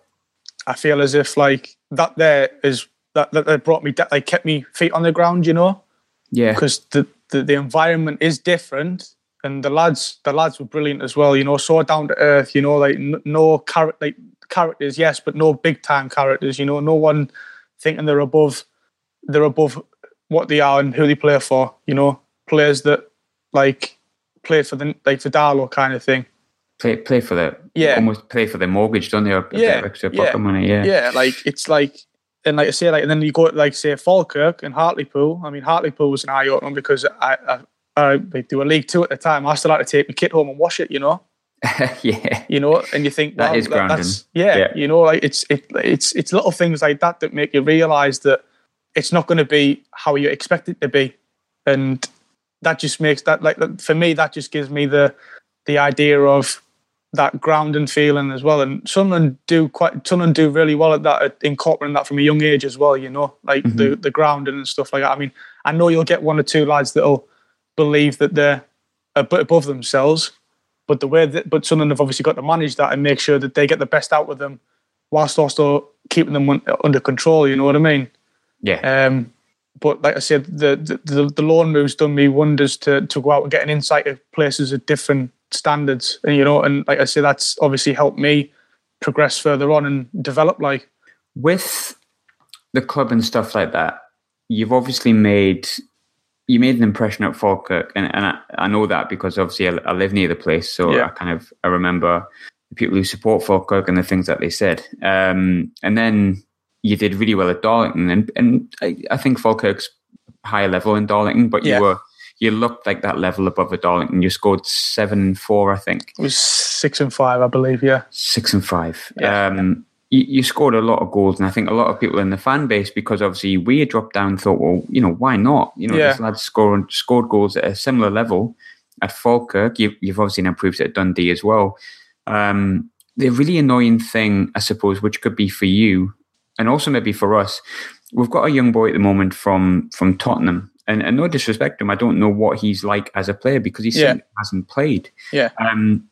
I feel as if like that there is that that, that brought me da- like kept me feet on the ground. You know, Yeah. because the, the the environment is different. And the lads, the lads were brilliant as well. You know, so down to earth. You know, like n- no char- like characters, yes, but no big time characters. You know, no one thinking they're above, they're above what they are and who they play for. You know, players that like play for the like for Darlo kind of thing. Play play for the Yeah. almost play for their mortgage, don't they? Or Yeah, extra yeah, pocket money. Yeah. yeah, like it's like, and like I say, like, and then you go to, like say Falkirk and Hartlepool. I mean, Hartlepool was an eye opener because I, I, I they do a League Two at the time. I still had to take my kit home and wash it, you know, yeah. you know, and you think That well, is grounding. That's, yeah, Yeah. you know, like it's it, it's it's little things like that that make you realise that it's not going to be how you expect it to be, and that just makes that like for me that just gives me the the idea of that grounding feeling as well. And Sunderland do quite Sunderland do really well at that, at incorporating that from a young age as well. You know, like the mm-hmm. the grounding and stuff like that. I mean, I know you'll get one or two lads that'll believe that they're a bit above themselves, but the way that but Sunderland have obviously got to manage that and make sure that they get the best out of them, whilst also keeping them un- under control. You know what I mean? Yeah. Um, but like I said, the, the the moves done me wonders to to go out and get an insight of places at different standards, and you know, and like I say, that's obviously helped me progress further on and develop. Like, with the club and stuff like that, you've obviously made you made an impression at Falkirk, and, and I, I know that because obviously I, I live near the place, so Yeah. I kind of I remember the people who support Falkirk and the things that they said. Um, and then you did really well at Darlington, and and I, I think Falkirk's higher level in Darlington, but you Yeah. were you looked like that level above at Darlington. You scored seven four, I think, It was six and five, I believe. Yeah, six and five. Yeah. Um, you, you scored a lot of goals, and I think a lot of people in the fan base, because obviously we had dropped down, thought, well, you know, why not? You know, Yeah. this lad's scored scored goals at a similar level at Falkirk. You've, you've obviously now proved it at Dundee as well. Um, the really annoying thing, I suppose, which could be for you, and also maybe for us, we've got a young boy at the moment from from Tottenham. And, and no disrespect to him, I don't know what he's like as a player because he Yeah. hasn't played. yeah. Um,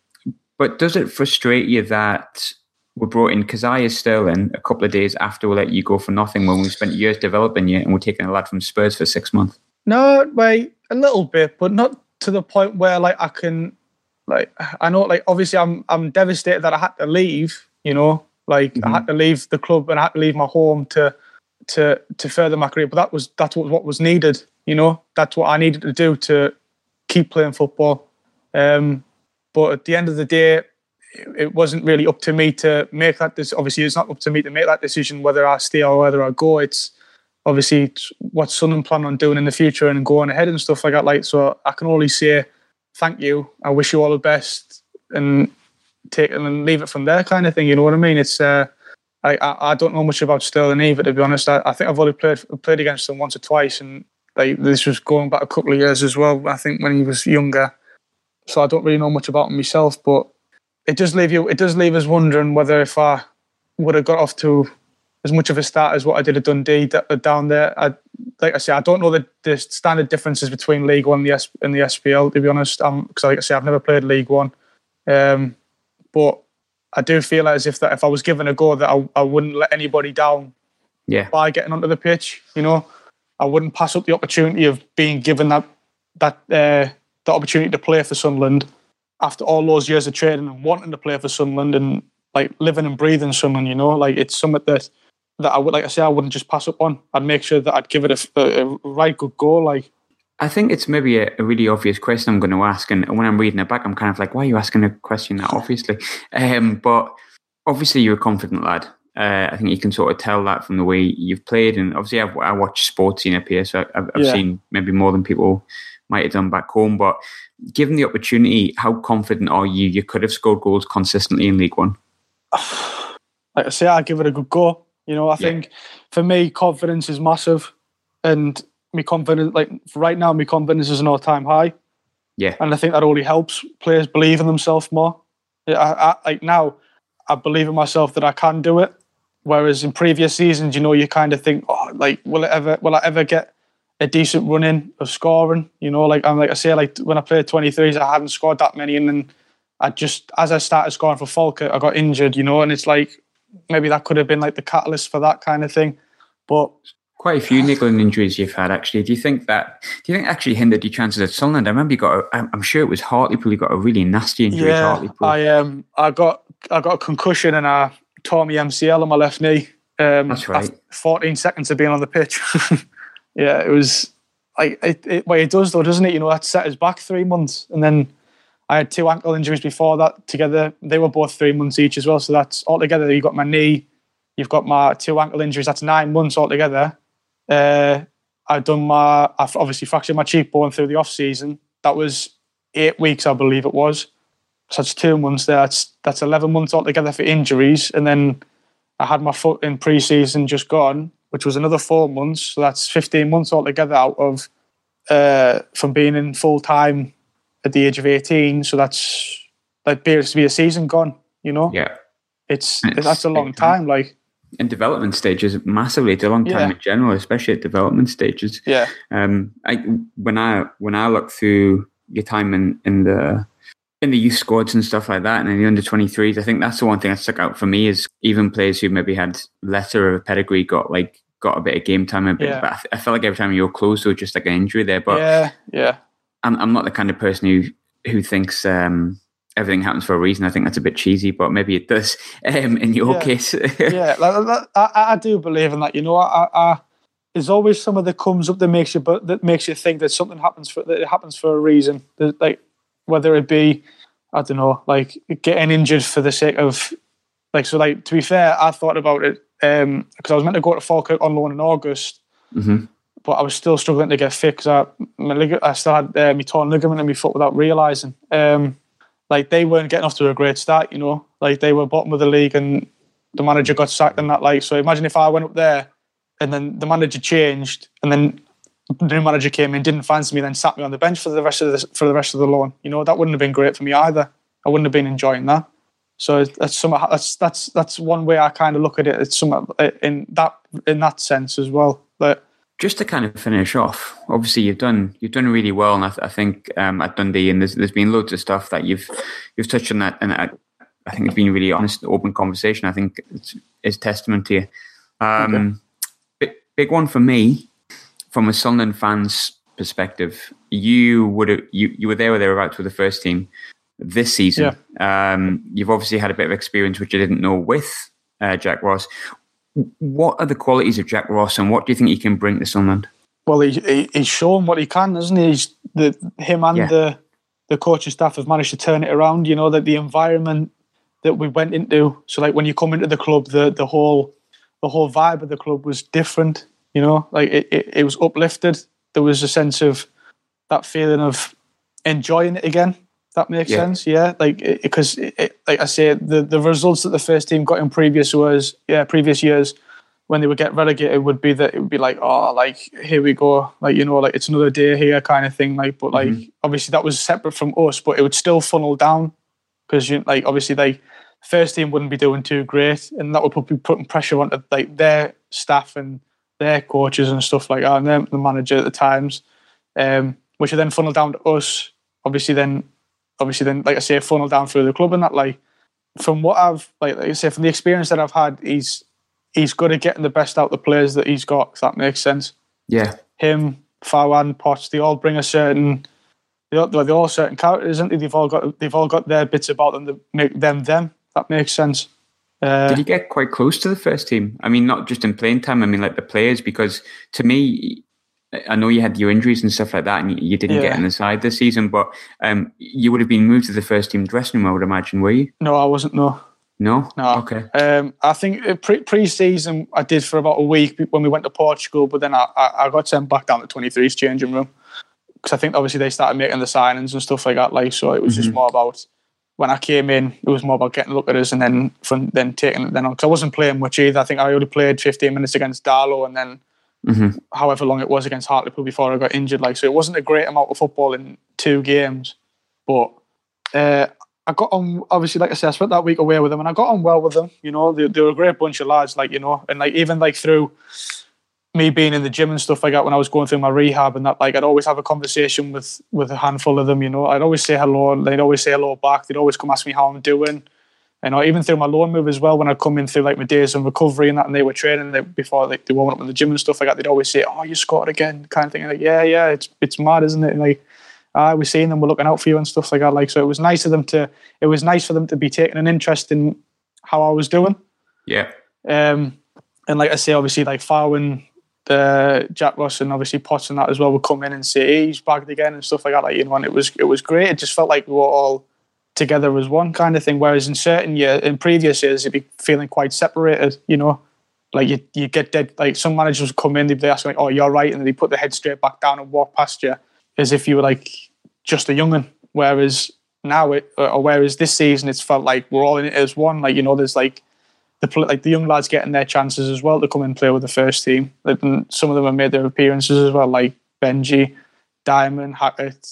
but does it frustrate you that we brought in Kazaiah Sterling a couple of days after we let you go for nothing when we spent years developing you and we're taking a lad from Spurs for six months? No, like a little bit, but not to the point where like I can, like I know, like obviously I'm I'm devastated that I had to leave. You know, like I had to leave the club and I had to leave my home to to to further my career. But that was that's what what was needed. You know, that's what I needed to do to keep playing football. Um, but at the end of the day, it- it wasn't really up to me to make that. This obviously it's not up to me to make that decision whether I stay or whether I go. It's obviously it's what Sunderland plan on doing in the future and going ahead and stuff like that. Like so, I can only say thank you. I wish you all the best and take it and leave it from there, kind of thing. You know what I mean? It's uh, I, I don't know much about Sterling either, to be honest. I, I think I've only played played against him once or twice, and like this was going back a couple of years as well. I think when he was younger, so I don't really know much about him myself. But it does leave you. It does leave us wondering whether if I would have got off to as much of a start as what I did at Dundee d- down there. I, like I say, I don't know the, the standard differences between League One and the, S, and the SPL, to be honest. Because, like I say, I've never played League One. Um, but I do feel as if that if I was given a go, that I, I wouldn't let anybody down Yeah. by getting onto the pitch. You know, I wouldn't pass up the opportunity of being given that that uh, the opportunity to play for Sunderland after all those years of training and wanting to play for Sunderland and like living and breathing Sunderland. You know, like it's something that that I would like I say I wouldn't just pass up on. I'd make sure that I'd give it a, a, a right good go. Like I think it's maybe a, a really obvious question I'm going to ask, and when I'm reading it back, I'm kind of like, "Why are you asking a question that obviously?" Um, but obviously, you're a confident lad. Uh, I think you can sort of tell that from the way you've played, and obviously, I've, I watch sports scene up here, so I've, I've Yeah. seen maybe more than people might have done back home. But given the opportunity, how confident are you you could have scored goals consistently in League One? like I say, I give it a good go. You know, I think for me, confidence is massive, and me confidence, like right now, my confidence is an all-time high, Yeah, and I think that only helps players believe in themselves more. Yeah, I, I, like now, I believe in myself that I can do it. Whereas in previous seasons, you know, you kind of think, oh, like, will it ever, will I ever get a decent run in of scoring? You know, like I'm like I say, like when I played 23s, I hadn't scored that many, and then I just as I started scoring for Falkirk, I got injured. You know, and it's like maybe that could have been like the catalyst for that kind of thing. But quite a few niggling injuries you've had. Actually, do you think that? Do you think actually hindered your chances at Sunderland? I remember you got. A, I'm sure it was Hartlepool. You got a really nasty injury yeah, Hartlepool. I um I got I got a concussion and I tore my MCL on my left knee. Um, That's right. 14 seconds of being on the pitch. yeah, it was like it, it. Well, it does though, doesn't it? You know, that set us back three months, and then I had two ankle injuries before that. Together, they were both three months each as well. So that's altogether. you've got my knee, you've got my two ankle injuries. That's nine months altogether. Uh, I've done my. I've obviously fractured my cheekbone through the off season. That was eight weeks, I believe it was. So that's two months there. That's that's eleven months altogether for injuries, and then I had my foot in pre-season just gone, which was another four months. So that's fifteen months altogether out of uh, from being in full time at the age of eighteen. So that's that appears to be a season gone. You know, yeah. it's, It's that's a long time. time. Like in development stages massively. It's a long time Yeah. in general, especially at development stages. yeah, Um, I when I when I look through your time in in the in the youth squads and stuff like that, and in the under twenty threes, I think that's the one thing that stuck out for me is even players who maybe had lesser of a pedigree got like got a bit of game time. A bit, Yeah. but I, th- I felt like every time you were close, there was just like an injury there. But yeah, yeah. I'm I'm not the kind of person who who thinks. Um, Everything happens for a reason. I think that's a bit cheesy, but maybe it does. Um, in your Yeah. case, yeah, I, I do believe in that. You know, I, I, there's always something that comes up that makes you, but that makes you think that something happens for that it happens for a reason. Like whether it be, I don't know, like getting injured for the sake of like so. Like to be fair, I thought about it because um, I was meant to go to Falkirk on loan in August, mm-hmm. but I was still struggling to get fit because I, I still had uh, my torn ligament in my foot without realizing. Um, like they weren't getting off to a great start, you know. Like they were bottom of the league and the manager got sacked and that. Like so, imagine if I went up there and then the manager changed and then the new manager came in, didn't fancy me, then sat me on the bench for the rest of the for the rest of the loan. You know that wouldn't have been great for me either. I wouldn't have been enjoying that. So that's some that's that's that's one way I kind of look at it. It's some in that in that sense as well. But just to kind of finish off, obviously you've done you've done really well, and I, th- I think um, at Dundee, and there's there's been loads of stuff that you've you've touched on that, and I, I think it's been a really honest, open conversation. I think it's, it's testament to you. Um, okay. big, big one for me from a Sunderland fan's perspective, you would have you, you were there or thereabouts with the first team this season. Yeah. Um, you've obviously had a bit of experience which you didn't know with uh, Jack Ross. What are the qualities of Jack Ross, and what do you think he can bring to Sunderland? Well, he, he he's shown what he can, hasn't he? He's the him and yeah. the the coaching staff have managed to turn it around. You know that the environment that we went into. So, like when you come into the club, the the whole the whole vibe of the club was different. You know, like it, it, it was uplifted. There was a sense of that feeling of enjoying it again. That makes yeah. sense, yeah. Like because, like I say, the the results that the first team got in previous was yeah previous years when they would get relegated would be that it would be like oh like here we go like you know like it's another day here kind of thing like but like mm-hmm. obviously that was separate from us but it would still funnel down because you like obviously like first team wouldn't be doing too great and that would put be putting pressure onto like their staff and their coaches and stuff like that, and then the manager at the times, um, which are then funneled down to us. Obviously, then obviously then like I say, funnel down through the club and that. Like from what I've like, like I say, from the experience that I've had, he's he's good at getting the best out of the players that he's got. If that makes sense. Yeah. Him, Fowler, Potts, they all bring a certain. They all, they're all certain characters, isn't they? They've all got they've all got their bits about them that make them them. That makes sense. Uh, Did you get quite close to the first team? I mean, not just in playing time. I mean, like the players, because to me, I know you had your injuries and stuff like that, and you didn't yeah. get in the side this season. But um, you would have been moved to the first team dressing room, I would imagine, were you? No, I wasn't. No. No. No. Okay. Um, I think uh, pre pre-season I did for about a week when we went to Portugal, but then I, I, I got sent back down to 23's changing room because I think obviously they started making the signings and stuff like that. Like, so it was mm-hmm. just more about when I came in, it was more about getting a look at us and then from then taking it then on. Because I wasn't playing much either. I think I only played 15 minutes against Darlo and then mm-hmm. however long it was against Hartlepool before I got injured. Like so, it wasn't a great amount of football in two games, but uh, I got on. Obviously, like I said, I spent that week away with them and I got on well with them. You know, they, they were a great bunch of lads. Like you know, and like even like through me being in the gym and stuff like that when I was going through my rehab and that, like I'd always have a conversation with with a handful of them. You know, I'd always say hello, and they'd always say hello back. They'd always come ask me how I'm doing. You know, even through my loan move as well, when I'd come in through like my days of recovery and that, and they were training they, before they, they went up in the gym and stuff like that, they'd always say, "Oh, you scored again," kind of thing. And like, yeah, yeah, it's it's mad, isn't it? And like, ah, we're seeing them, we're looking out for you and stuff like that. Like, so it was nice of them to, it was nice for them to be taking an interest in how I was doing. Yeah. Um, and like I say, obviously, like Farwin the Jack Ross and obviously Potts and that as well would come in and say hey, he's bagged again and stuff like that. Like you know, and it was it was great. It just felt like we were all together as one kind of thing. Whereas in certain years, in previous years, it'd be feeling quite separated. You know, like you you get dead. Like some managers come in, they'd be like, "Oh, you're right," and they put their head straight back down and walk past you as if you were like just a young'un. Whereas now it, uh, or whereas this season, it's felt like we're all in it as one. Like you know, there's like the like the young lads getting their chances as well to come and play with the first team. some of them have made their appearances as well, like Benji, Diamond, Hackett,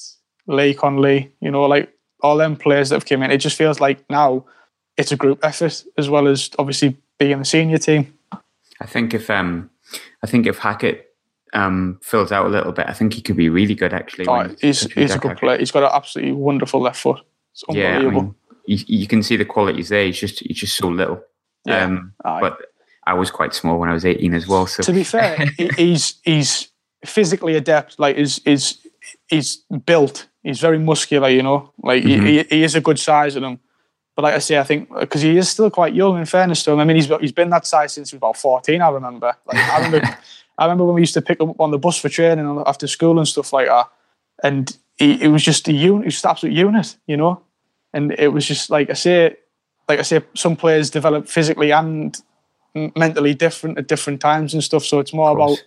Lee Connelly. You know, like all them players that have come in. It just feels like now it's a group effort as well as obviously being the senior team. I think if um, I think if Hackett um fills out a little bit, I think he could be really good actually. Oh, he's he's a good Hackett. player. He's got an absolutely wonderful left foot. It's unbelievable. Yeah, I mean, you, you, can see the qualities there. He's just he's just so little. Yeah. Um, but I was quite small when I was 18 as well. So to be fair, he's he's physically adept. Like is is he's built. He's very muscular. You know, like mm-hmm. he, he is a good size of him. But like I say, I think because he is still quite young. In fairness to him, I mean, he's he's been that size since he was about 14. I remember. Like I remember, I remember when we used to pick him up on the bus for training after school and stuff like that. And he, it was just a unit. Was just absolute unit. You know. and it was just like I say, like I say, some players develop physically and mentally different at different times and stuff. So it's more about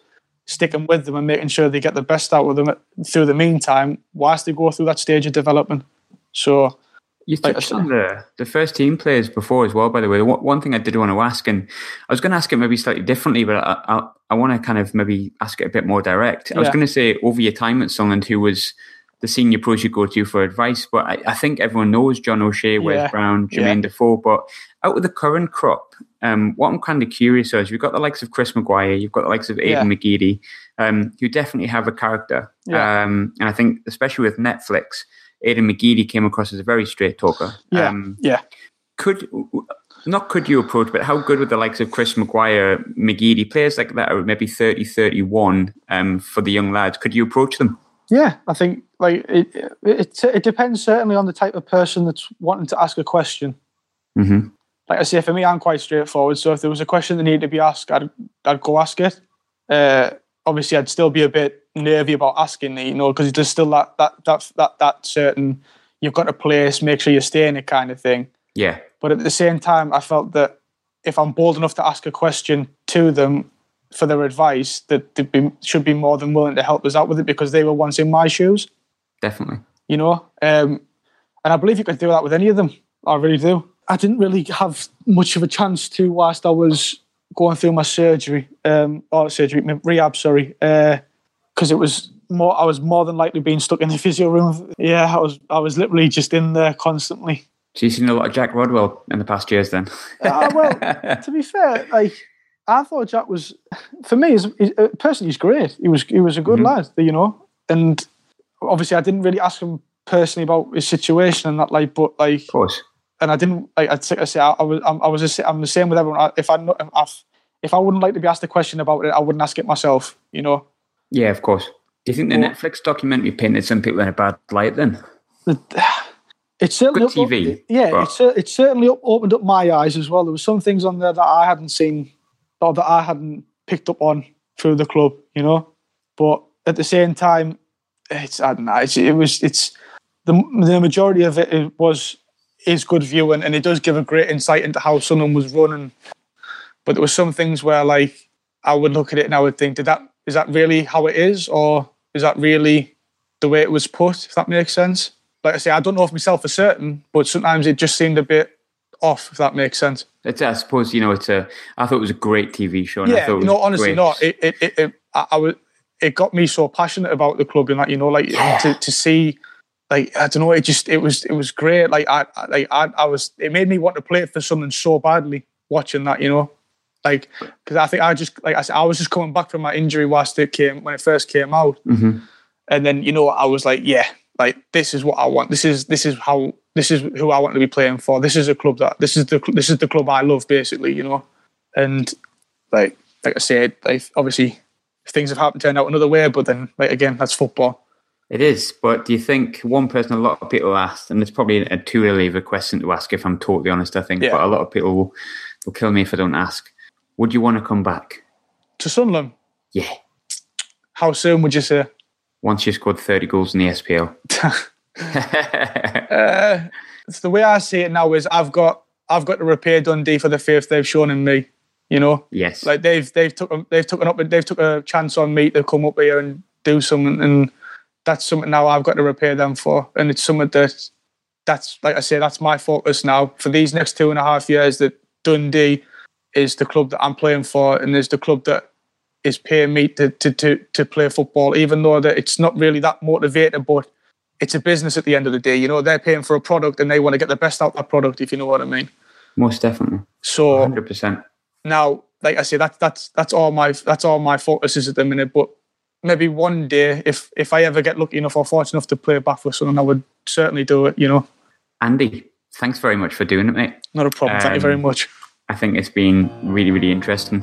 sticking with them and making sure they get the best out of them through the meantime, whilst they go through that stage of development. So you touched on the, the first team players before as well, by the way. One thing I did want to ask, and I was going to ask it maybe slightly differently, but I, I, I want to kind of maybe ask it a bit more direct. I was going to say over your time at Sunderland, who was the senior pros you go to for advice, but I, I think everyone knows John O'Shea, Wes yeah. Brown, Jermaine yeah. Defoe. But out of the current crop, um, what I'm kind of curious is you've got the likes of Chris Maguire, you've got the likes of Aiden yeah. McGeady, um, who definitely have a character. Yeah. Um, and I think, especially with Netflix, Aiden McGeady came across as a very straight talker. Yeah. Um, yeah. Could not could you approach, but how good would the likes of Chris Maguire, McGeady, players like that are maybe 30, 31 um, for the young lads? Could you approach them? Yeah, I think like it, it, it depends certainly on the type of person that's wanting to ask a question. Mm-hmm. Like I say, for me, I'm quite straightforward. So if there was a question that needed to be asked, I'd, I'd go ask it. Uh, obviously, I'd still be a bit nervy about asking, it, you know, because there's still that that that that that certain you've got a place, make sure you stay in it kind of thing. Yeah. But at the same time, I felt that if I'm bold enough to ask a question to them for their advice, that they be, should be more than willing to help us out with it because they were once in my shoes. Definitely. You know, um, and I believe you could do that with any of them. I really do. I didn't really have much of a chance to whilst I was going through my surgery, um, or surgery, rehab, sorry, because uh, it was more. I was more than likely being stuck in the physio room. Yeah, I was. I was literally just in there constantly. So you've seen a lot of Jack Rodwell in the past years, then? uh, well, to be fair, like I thought Jack was, for me, personally, he's great. He was he was a good mm-hmm. lad, you know. And obviously, I didn't really ask him personally about his situation and that, like, but like, of course. And I didn't like. I'd say I, I was I'm, I was just, I'm the same with everyone. If I if, if I wouldn't like to be asked a question about it, I wouldn't ask it myself. You know. Yeah, of course. Do you think the Netflix documentary painted some people in a bad light? Then. It's certainly Good TV. Up, yeah, it's, it's certainly opened up my eyes as well. There were some things on there that I hadn't seen or that I hadn't picked up on through the club, you know. But at the same time, it's I don't know. It's, it was it's the the majority of it, it was is good viewing and it does give a great insight into how someone was running. But there were some things where like I would look at it and I would think, did that is that really how it is, or is that really the way it was put? If that makes sense. Like I say, I don't know if myself for certain, but sometimes it just seemed a bit off, if that makes sense. It's, I suppose you know it's a. I thought it was a great TV show. yeah, know, honestly, great. not. It, it, it, it I, I was. It got me so passionate about the club and that you know, like yeah. to, to see, like I don't know, it just it was it was great. Like I like I, I was. It made me want to play for something so badly watching that. You know, like because I think I just like I said, I was just coming back from my injury whilst it came when it first came out, mm-hmm. and then you know I was like, yeah, like this is what I want. This is this is how this is who I want to be playing for. This is a club that this is the this is the club I love basically, you know. And like like I said, like obviously things have happened turned out another way, but then like again, that's football. It is, but do you think one person a lot of people asked, and it's probably a too early of a question to ask if I'm totally honest, I think, yeah. but a lot of people will, will kill me if I don't ask. Would you want to come back? To Sunderland? Yeah. How soon would you say? once you scored 30 goals in the SPL? uh, it's the way I see it now is I've got I've got to repay Dundee for the faith they've shown in me. You know, yes, like they've they've took they've taken up they've took a chance on me to come up here and do something, and that's something now I've got to repay them for, and it's something that that's like I say that's my focus now for these next two and a half years. That Dundee is the club that I'm playing for, and is the club that is paying me to, to, to, to play football, even though that it's not really that motivated, but it's a business at the end of the day. You know, they're paying for a product and they want to get the best out of that product, if you know what I mean. Most definitely. So 100%. Now, like I say, that's that's that's all my that's all my focus is at the minute. But maybe one day, if if I ever get lucky enough or fortunate enough to play back for someone, I would certainly do it. You know. Andy, thanks very much for doing it, mate. Not a problem. Um, Thank you very um, much. I think it's been really, really interesting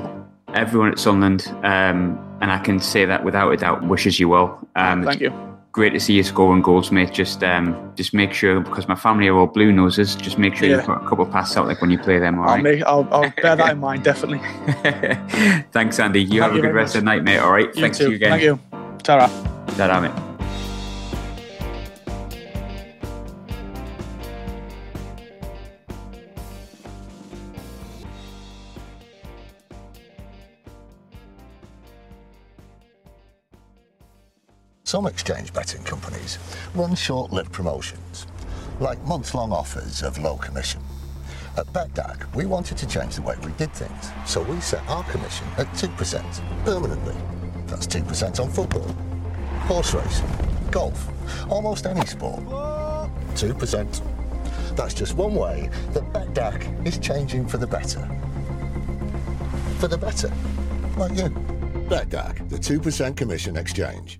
everyone at Sunderland, um, and I can say that without a doubt, wishes you well. Um, Thank you. Great to see you scoring goals, mate. Just, um, just make sure because my family are all blue noses. Just make sure yeah. you put a couple of passes out, like when you play them. All I'll right? make, I'll, I'll bear that in mind, definitely. Thanks, Andy. You Thank have you a good rest much. of the night, mate. All right. You Thanks too. you again. Thank you. Ta-ra. Ta-ra, mate. Some exchange betting companies run short lived promotions, like month long offers of low commission. At BETDAQ, we wanted to change the way we did things, so we set our commission at 2% permanently. That's 2% on football, horse racing, golf, almost any sport. 2%. That's just one way that BETDAQ is changing for the better. For the better. Like you. BETDAQ, the 2% commission exchange.